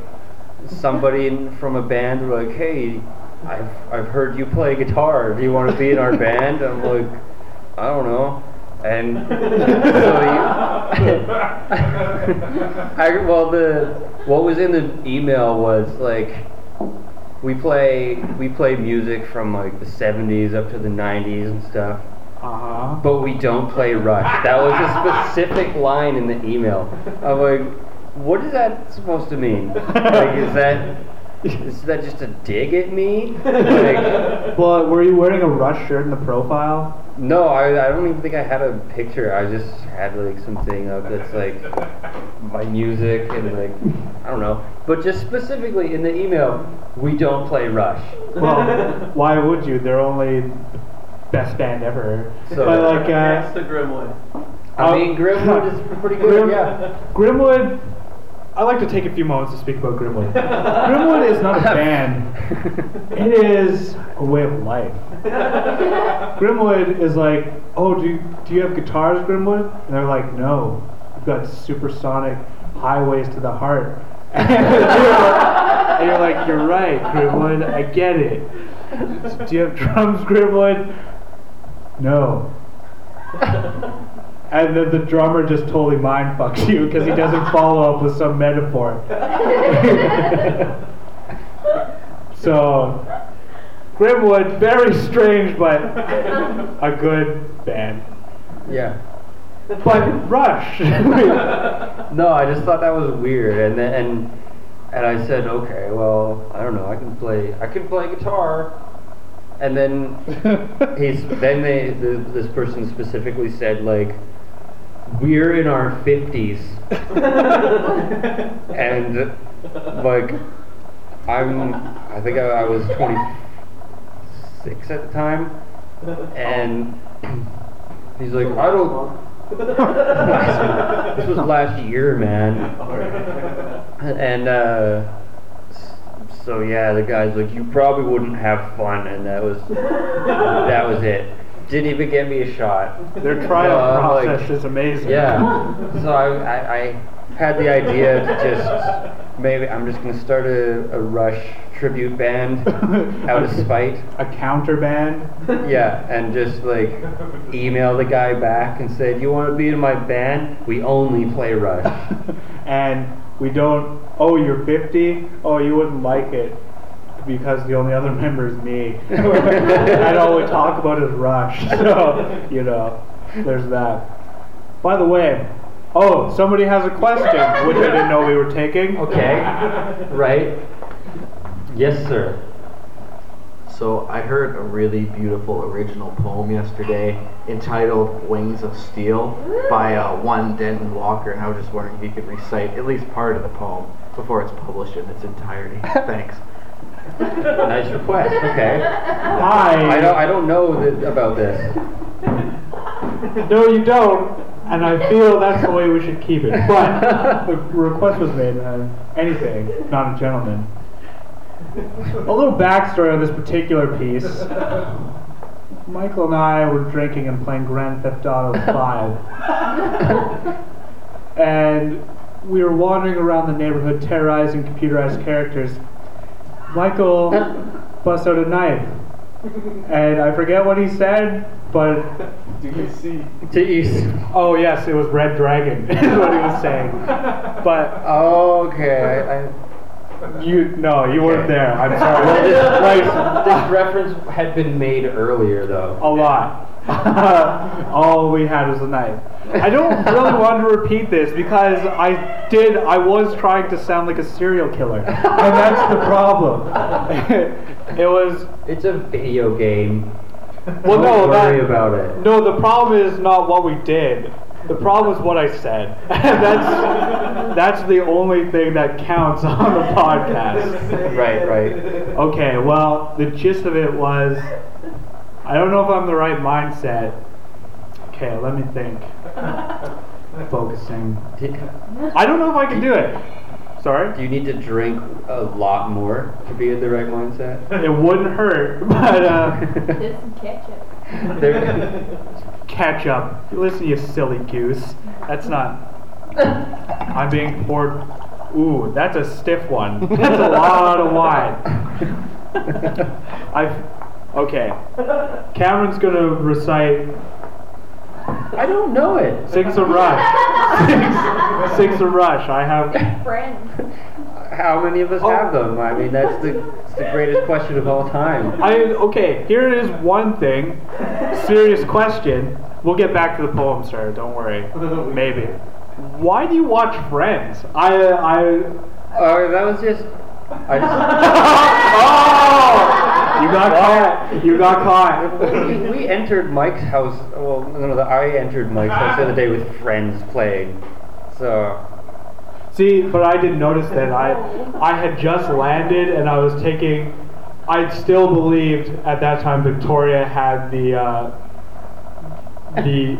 somebody in- from a band like, hey, I've I've heard you play guitar. Do you want to be in our band? I'm like, I don't know. And so [LAUGHS] I, well, the what was in the email was like we play we play music from like the 70s up to the 90s and stuff, Uh huh. but we don't play Rush. That was a specific line in the email. I'm like, what is that supposed to mean? [LAUGHS] Like, is that is that just a dig at me? Like, Well, were you wearing a Rush shirt in the profile? no, I, I don't even think I had a picture. I just had like something up that's like my music and like I don't know. But just specifically in the email, we don't play Rush. Well, why would you? They're only the best band ever. So- but like, That's uh, the Grimwood. I Um, mean, Grimwood is pretty good. Grim- Yeah. Grimwood. I like to take a few moments to speak about Grimwood. [LAUGHS] Grimwood is not a [LAUGHS] band. It is a way of life. [LAUGHS] Grimwood is like, oh, do you, do you have guitars, Grimwood? And they're like, no, we've got supersonic highways to the heart. and, you're like, and you're like, you're right, Grimwood, I get it. Do you have drums, Grimwood? No. And then the drummer just totally mind fucks you because he doesn't [LAUGHS] follow up with some metaphor. [LAUGHS] so, Grimwood, very strange, but a good band. Yeah. But Rush. [LAUGHS] No, I just thought that was weird, and then and and I said, okay, well, I don't know, I can play, I can play guitar, and then he's then they the, this person specifically said like, we're in our fifties, [LAUGHS] and like, I'm, I think I, I was twenty six at the time, and he's like, I don't. [LAUGHS] this was last year, man. And uh, so yeah, the guy's like, you probably wouldn't have fun, and that was that was it. Didn't even get me a shot. Their trial Uh, like- process is amazing. Yeah. So I, I, I had the idea to just maybe I'm just gonna start a, a Rush tribute band [LAUGHS] out of spite. A counter band. Yeah, and just like email the guy back and say, "Do you want to be in my band? We only play Rush." [LAUGHS] and we don't. Oh, you're 50. Oh, you wouldn't like it because the only other [LAUGHS] member is me. and all we talk about is Rush. [LAUGHS] So you know, there's that. By the way, oh, somebody has a question, which I didn't know we were taking. Okay. Right. Yes, sir. So I heard a really beautiful original poem yesterday entitled "Wings of Steel" by uh, one Denton Walker, and I was just wondering if you could recite at least part of the poem before it's published in its entirety. [LAUGHS] Thanks. Nice request. Okay. Hi. I don't. I don't know th- about this. No, you don't. And I feel that's the way we should keep it. But the request was made. Uh, anything, not a gentleman. A little backstory on this particular piece. Michael and I were drinking and playing Grand Theft Auto 5. and we were wandering around the neighborhood terrorizing computerized characters. Michael uh. busts out a knife. And I forget what he said, but Do you see? To you. oh yes, it was Red Dragon [LAUGHS] is what he was saying. But Okay. I, I, you no, you weren't there. I'm sorry. well, [LAUGHS] this, Like, this reference had been made earlier, though. a lot. [LAUGHS] All we had was a knife. I don't really want to repeat this because I did. I was trying to sound like a serial killer, [LAUGHS] and that's the problem. [LAUGHS] it was It's a video game. well, Don't no, worry that, about it. No, the problem is not what we did. The problem is what I said. that's that's the only thing that counts on the podcast. Right. Right. Okay, well, the gist of it was I don't know if I'm the right mindset. Okay, let me think. [LAUGHS] Focusing. I don't know if I can do it. Sorry? Do you need to drink a lot more to be in the right mindset? It wouldn't hurt, [LAUGHS] but uh, This is ketchup. There- catch. [LAUGHS] Listen, you silly goose. That's not. I'm being poured. Ooh, that's a stiff one. That's a lot of wine. I've. Okay. Cameron's gonna recite I don't know it. Six of rush. Six, six a rush. I have. Friends. How many of us Oh. have them? I mean, that's the, it's the greatest question of all time. I okay. Here is one thing. Serious question. We'll get back to the poem, sir. Don't worry. Maybe. Why do you watch Friends? I I. Oh, that was just. I oh! [LAUGHS] You got caught. You got caught. we, we entered Mike's house. Well, no, no, I entered Mike's house the other day with friends playing. So See, but I didn't notice that. I I had just landed and I was taking. I still believed at that time Victoria had the uh, the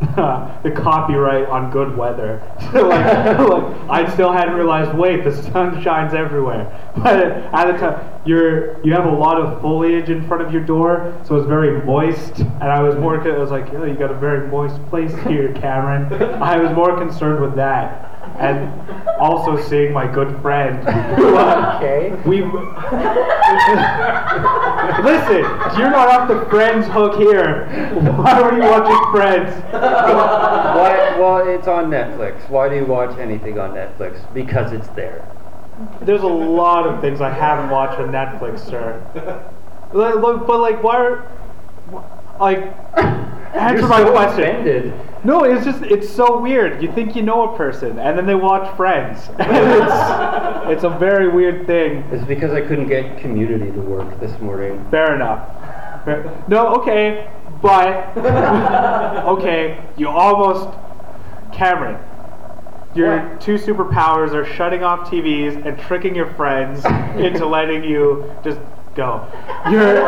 [LAUGHS] the copyright on good weather. [LAUGHS] Like, [LAUGHS] like, I still hadn't realized. Wait, the sun shines everywhere. But at the time, you're you have a lot of foliage in front of your door, so it's very moist. And I was more. I was like, oh, you got a very moist place here, Cameron. I was more concerned with that, and also seeing my good friend. Okay. We. Listen, you're not off the Friends hook here. Why were you watching Friends? why? Well, it's on Netflix. Why do you watch anything on Netflix? Because it's there. There's a lot of things I haven't watched on Netflix, sir. But like, why are like answer You're my so question? offended. No, it's just it's so weird. You think you know a person, and then they watch Friends, [LAUGHS] it's it's a very weird thing. It's because I couldn't get Community to work this morning. Fair enough. Fair- No, okay, but [LAUGHS] okay, you almost Cameron. Your What? two superpowers are shutting off TVs and tricking your friends [LAUGHS] into letting you just go. You're.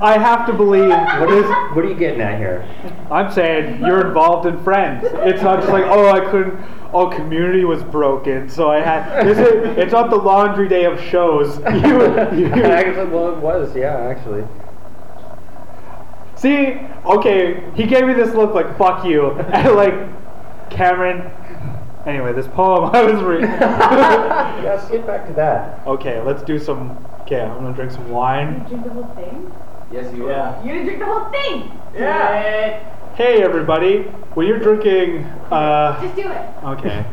I have to believe What is? What are you getting at here? I'm saying you're involved in Friends. It's not just like, oh, I couldn't. Oh, Community was broken, so I had. This is, it's not the laundry day of shows. [LAUGHS] You, you, Actually, well, it was. Yeah, actually. see, okay, he gave me this look like fuck you, [LAUGHS] and like Cameron. Anyway, this poem [LAUGHS] I was reading. Yeah, let's get back to that. okay, let's do some. Okay, I'm gonna drink some wine. You drink the whole thing? Yes, you Yeah. are. You drink the whole thing? Yeah. Hey, everybody, when you're drinking, uh, Just do it. okay,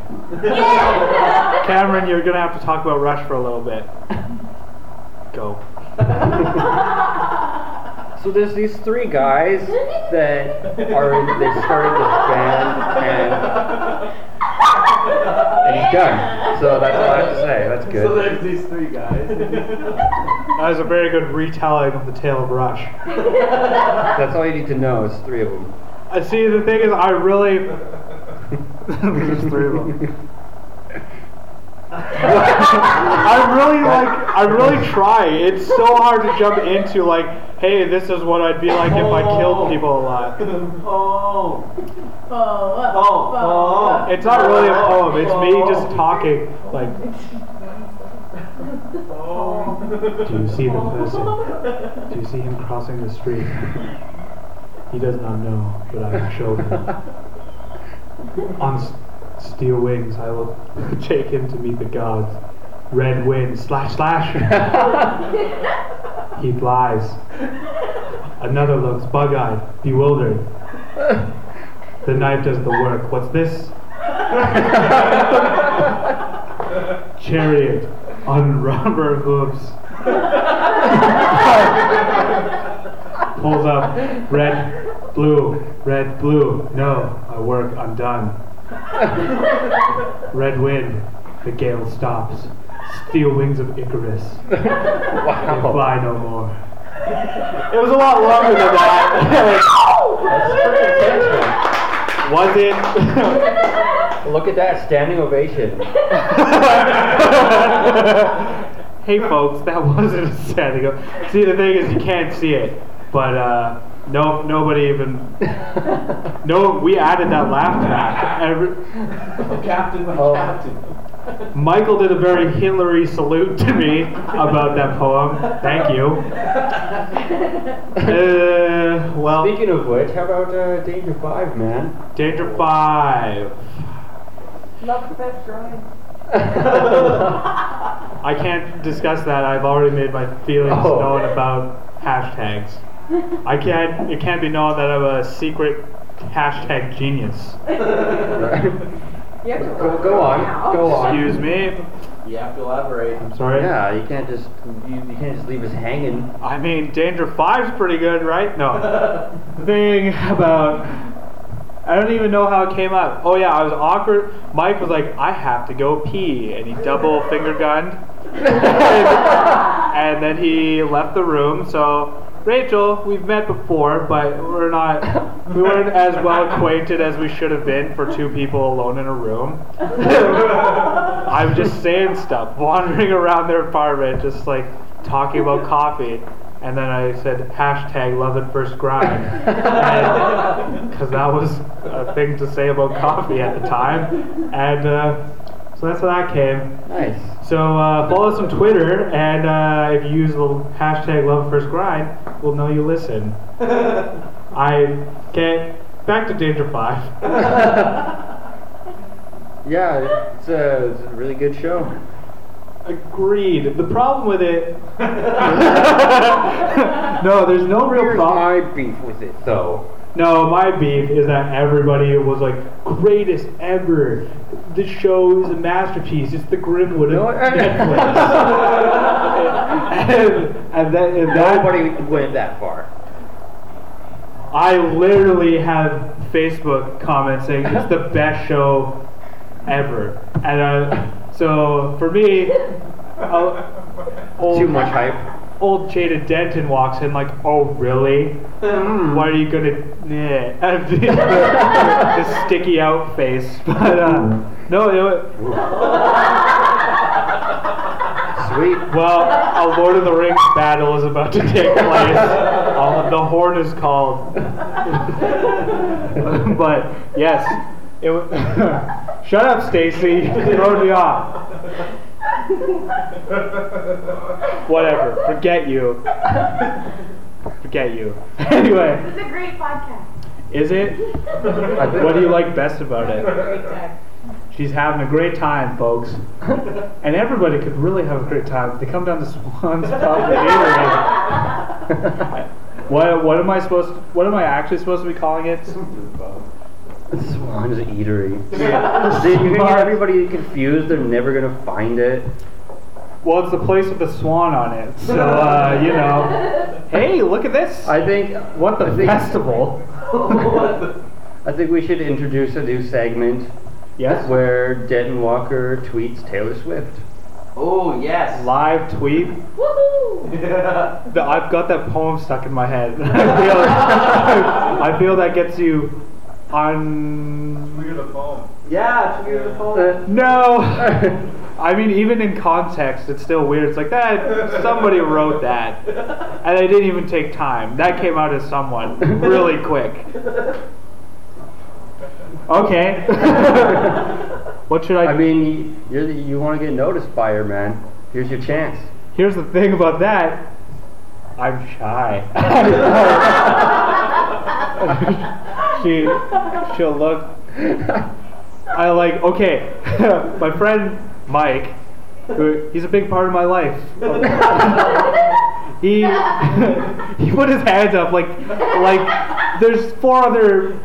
Yeah. [LAUGHS] Cameron, you're gonna have to talk about Rush for a little bit. Go. So there's these three guys that are they started this band and and he's done. So that's all I have to say. That's good. So good. there's these three guys. That was a very good retelling of the tale of Rush. That's all you need to know. Is three of them. I see. The thing is, I really. [LAUGHS] [LAUGHS] There's three of them. I really like. I really try. It's so hard to jump into like, hey, this is what I'd be like if I killed oh. people a lot. [LAUGHS] oh. Oh, oh, Oh, oh. It's not really a poem. It's me just oh. talking. Like, oh. do you see the person? Do you see him crossing the street? He does not know, but I have showed him. [LAUGHS] On s- steel wings, I will [LAUGHS] take him to meet the gods. Red wind, slash, slash. [LAUGHS] he flies. Another looks bug-eyed, bewildered. The knife does the work. What's this? [LAUGHS] Chariot on rubber hooves. Pulls up red, blue, red, blue. No, I work undone. Red wind, the gale stops. Steel wings of Icarus. They fly no more. It was a lot longer than that. That's pretty intense. Was it? Look at that standing ovation. hey folks, that wasn't a standing up. See, the thing is, you can't see it, but uh, no, nobody even. No, we added that laugh track. Every, Captain, my Oh. captain. Michael did a very Hillary salute to me about that poem. Thank you. [LAUGHS] Uh, well, Speaking of which, how about uh, Danger Five, man? Danger Five. Love the best drawing. [LAUGHS] I can't discuss that. I've already made my feelings Oh. known about hashtags. I can't. It can't be known that I'm a secret hashtag genius. You have to Go, go on, go on. Excuse me. You have to elaborate. I'm sorry. Yeah, you can't just you, you can't just leave us hanging. I mean, Danger Five's pretty good, right? No. the thing about I don't even know how it came up. Oh yeah, I was awkward. Mike was like, "I have to go pee," and he double finger gunned, [LAUGHS] and then he left the room. So. Rachel, we've met before, but we're not, we weren't [LAUGHS] as well acquainted as we should have been for two people alone in a room. [LAUGHS] I'm just saying stuff, wandering around their apartment, just like talking about coffee. And then I said hashtag love at first grind. Because [LAUGHS] that was a thing to say about coffee at the time. And uh, so that's how that came. Nice. So uh, follow us on Twitter, and uh, if you use the hashtag love first grind, we'll know you listen. [LAUGHS] I okay. Back to Danger Five. [LAUGHS] Yeah, it's a, it's a really good show. Agreed. The problem with it. [LAUGHS] no, there's no real Here's problem. my beef with it, though. No, my beef is that everybody was like greatest ever. This show is a masterpiece. It's the Grimwood of Netflix. [LAUGHS] [LAUGHS] and, and that, and that Nobody went that far. I literally have Facebook comments saying it's the [LAUGHS] best show ever. And uh, so for me, Too much hype. Old Jada Denton walks in like, oh really? What are you gonna? [LAUGHS] Nah. And the, the sticky out face. [LAUGHS] But uh, no, it was, Sweet. well, a Lord of the Rings battle is about to take [LAUGHS] place. Uh, the horn is called. but yes, it. Shut up, Stacy. You're throwing me off. [LAUGHS] Whatever. Forget you. Forget you. [LAUGHS] Anyway, This is a great podcast. is it? [LAUGHS] What do you like best about it? Great tech. She's having a great time, folks. And everybody could really have a great time if they come down to Swan's Pub and Eatery. What what am I supposed to, what am I actually supposed to be calling it? Swan's Eatery. [LAUGHS] You're gonna get everybody confused. They're never gonna find it. Well, it's the place with the swan on it. So uh, you know. [LAUGHS] Hey, look at this. I think. what the I think- festival? [LAUGHS] I think we should introduce a new segment. Yes. where Denton Walker tweets Taylor Swift. Oh, yes. Live tweet. Woohoo! The- I've got that poem stuck in my head. I feel, I feel that gets you on. Look at the phone. yeah, tweet the phone. Uh, no. [LAUGHS] I mean, even in context, it's still weird. It's like that. Somebody wrote that, and they didn't even take time. That came out as someone [LAUGHS] really quick. Okay. [LAUGHS] what should I? I mean, you're the, you want to get noticed by her, man. Here's your chance. Here's the thing about that. I'm shy. She, she'll look. I like. Okay, [LAUGHS] my friend Mike, who he's a big part of my life. he [LAUGHS] he put his hands up like like there's four other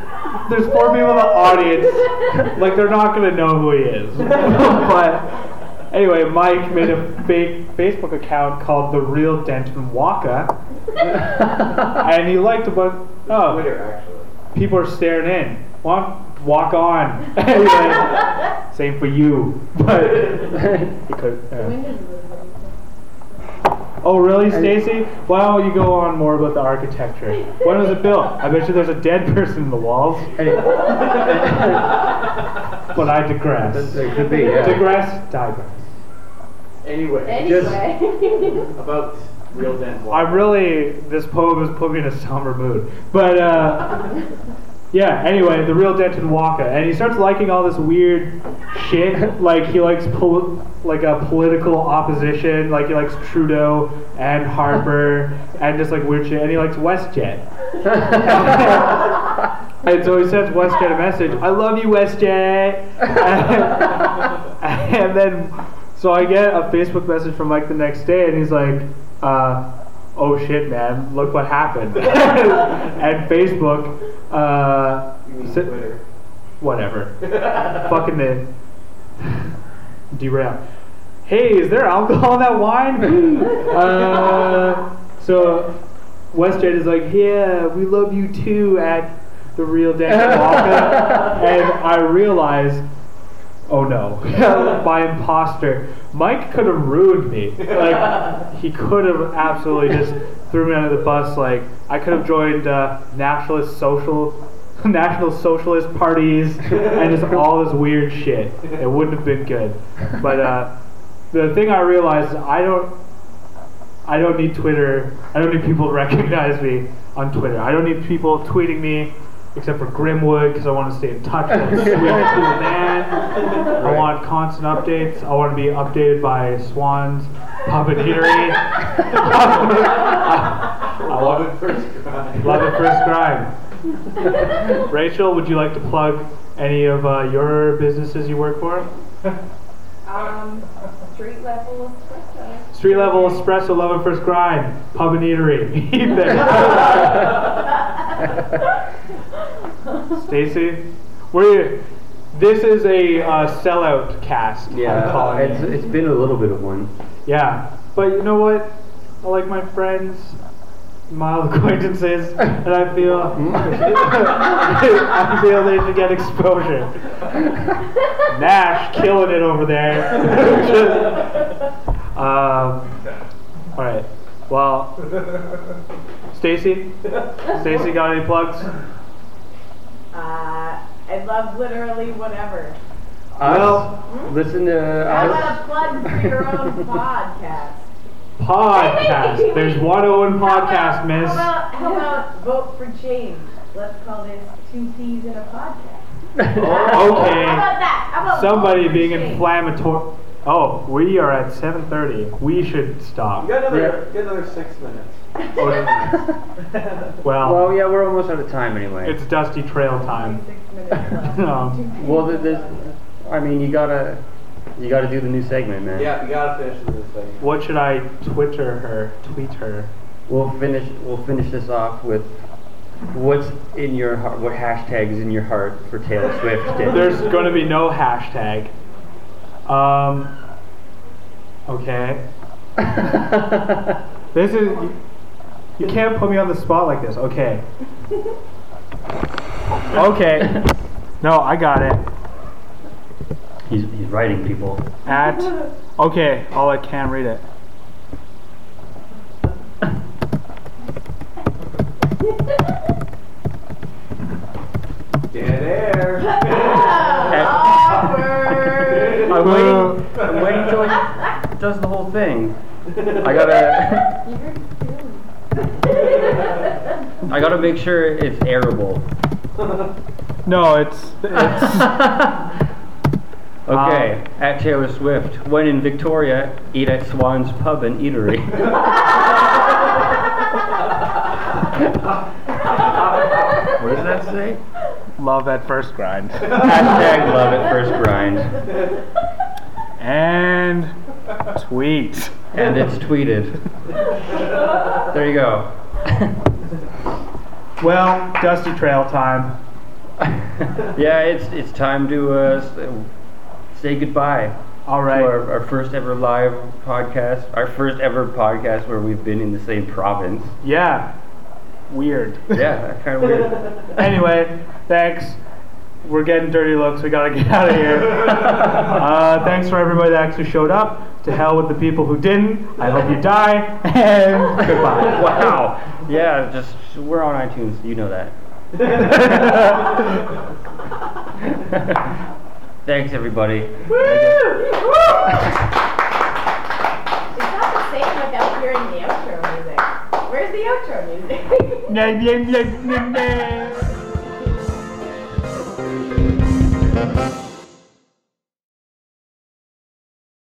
there's four people in the audience like they're not gonna know who he is [LAUGHS] but anyway Mike made a fake Facebook account called the real Denton Walker and he liked a bunch oh Twitter, actually. People are staring in walk walk on [LAUGHS] anyway same for you [LAUGHS] but [LAUGHS] because uh, Oh, really, Stacy? Why don't you go on more about the architecture? When was it built? I bet you there's a dead person in the walls. But I digress. It could be, yeah. Digress, digress. Anyway, Anyway. about real Walker. I'm really, this poem has put me in a somber mood. But, uh, [LAUGHS] yeah, anyway, the real Denton Walker. And he starts liking all this weird shit. Like, he likes pol- like a political opposition. Like, he likes Trudeau and Harper [LAUGHS] and just like weird shit. And he likes WestJet. [LAUGHS] and so he sends WestJet a message. I love you, WestJet. and then, so I get a Facebook message from Mike the next day, and he's like, uh, "Oh shit, man! Look what happened." [LAUGHS] and Facebook, uh, You mean sa- Twitter. whatever, [LAUGHS] fucking the derail. Hey, is there alcohol in that wine? [LAUGHS] uh, so WestJet is like, yeah, we love you too at the real Denton Walker, and I realized, oh no, [LAUGHS] by imposter. Mike could have ruined me. Like he could have absolutely just threw me under the bus. Like I could have joined uh, nationalist social. [LAUGHS] National Socialist parties and just all this weird shit. It wouldn't have been good. But uh, the thing I realized is I don't I don't need Twitter. I don't need people to [LAUGHS] recognize me on Twitter. I don't need people tweeting me, except for Grimwood, because I want to stay in touch with the sweet cool man. I want constant updates. I want to be updated by Swan's puppeteery. [LAUGHS] I Love it first crime. love it first crime. Rachel, would you like to plug any of uh, your businesses you work for? Um, street level espresso. Street level espresso, love it first grind, pub and eatery. [LAUGHS] Eat there. [LAUGHS] Stacy, we this is a uh, sellout cast. I'm Yeah, calling it's, it. it's been a little bit of one. yeah. But you know what? I like my friends, mild [LAUGHS] acquaintances, and I feel I feel they should get exposure. Nash killing it over there. [LAUGHS] um, all right. Well, Stacy, Stacy, got any plugs? Uh, I love literally whatever. Well, Listen to How us. about a plug for your own [LAUGHS] podcast? podcast. There's one Owen podcast, how about, miss. How about, how about vote for change? Let's call this two peas in a podcast. [LAUGHS] Okay. How about that? How about Somebody vote for being change? inflammatory. Oh, we are at 7:30. We should stop. You got another, get another six minutes. [LAUGHS] Well, Well, yeah, we're almost out of time anyway. it's dusty trail time. Six minutes left. [LAUGHS] Um, well, th- this, I mean, you gotta, you gotta do the new segment, man. Yeah, you gotta finish this thing. what should I Twitter her? Tweet her. We'll finish. We'll finish this off with what's in your heart. What hashtag is in your heart for Taylor Swift? Denton? There's going to be no hashtag. Um. Okay. [LAUGHS] This is. You, you can't put me on the spot like this. Okay. Okay. No, I got it. He's, he's writing people. At okay, all I'll let Cam read it. Dead air. Awkward. I'm waiting, I'm waiting till he does the whole thing. I gotta, [LAUGHS] I gotta make sure it's airable. No, it's it's [LAUGHS] Okay, at Taylor Swift. When in Victoria, eat at Swan's Pub and Eatery. [LAUGHS] what does that say? love at first grind. Hashtag love at first grind. And tweet. And it's tweeted. There you go. Well, Dusty Trail time. yeah, it's it's time to uh, s- say goodbye All right. to our, our first ever live podcast, our first ever podcast where we've been in the same province. Yeah. Weird. Yeah, kind of weird. [LAUGHS] anyway, thanks. We're getting dirty looks. We gotta get out of here. [LAUGHS] Uh, thanks for everybody that actually showed up. To hell with the people who didn't. I hope you die. [LAUGHS] And [LAUGHS] goodbye. wow. Yeah, just we're on iTunes. You know that. [LAUGHS] Thanks, everybody. It's not the same without hearing the outro music. Where's the outro music?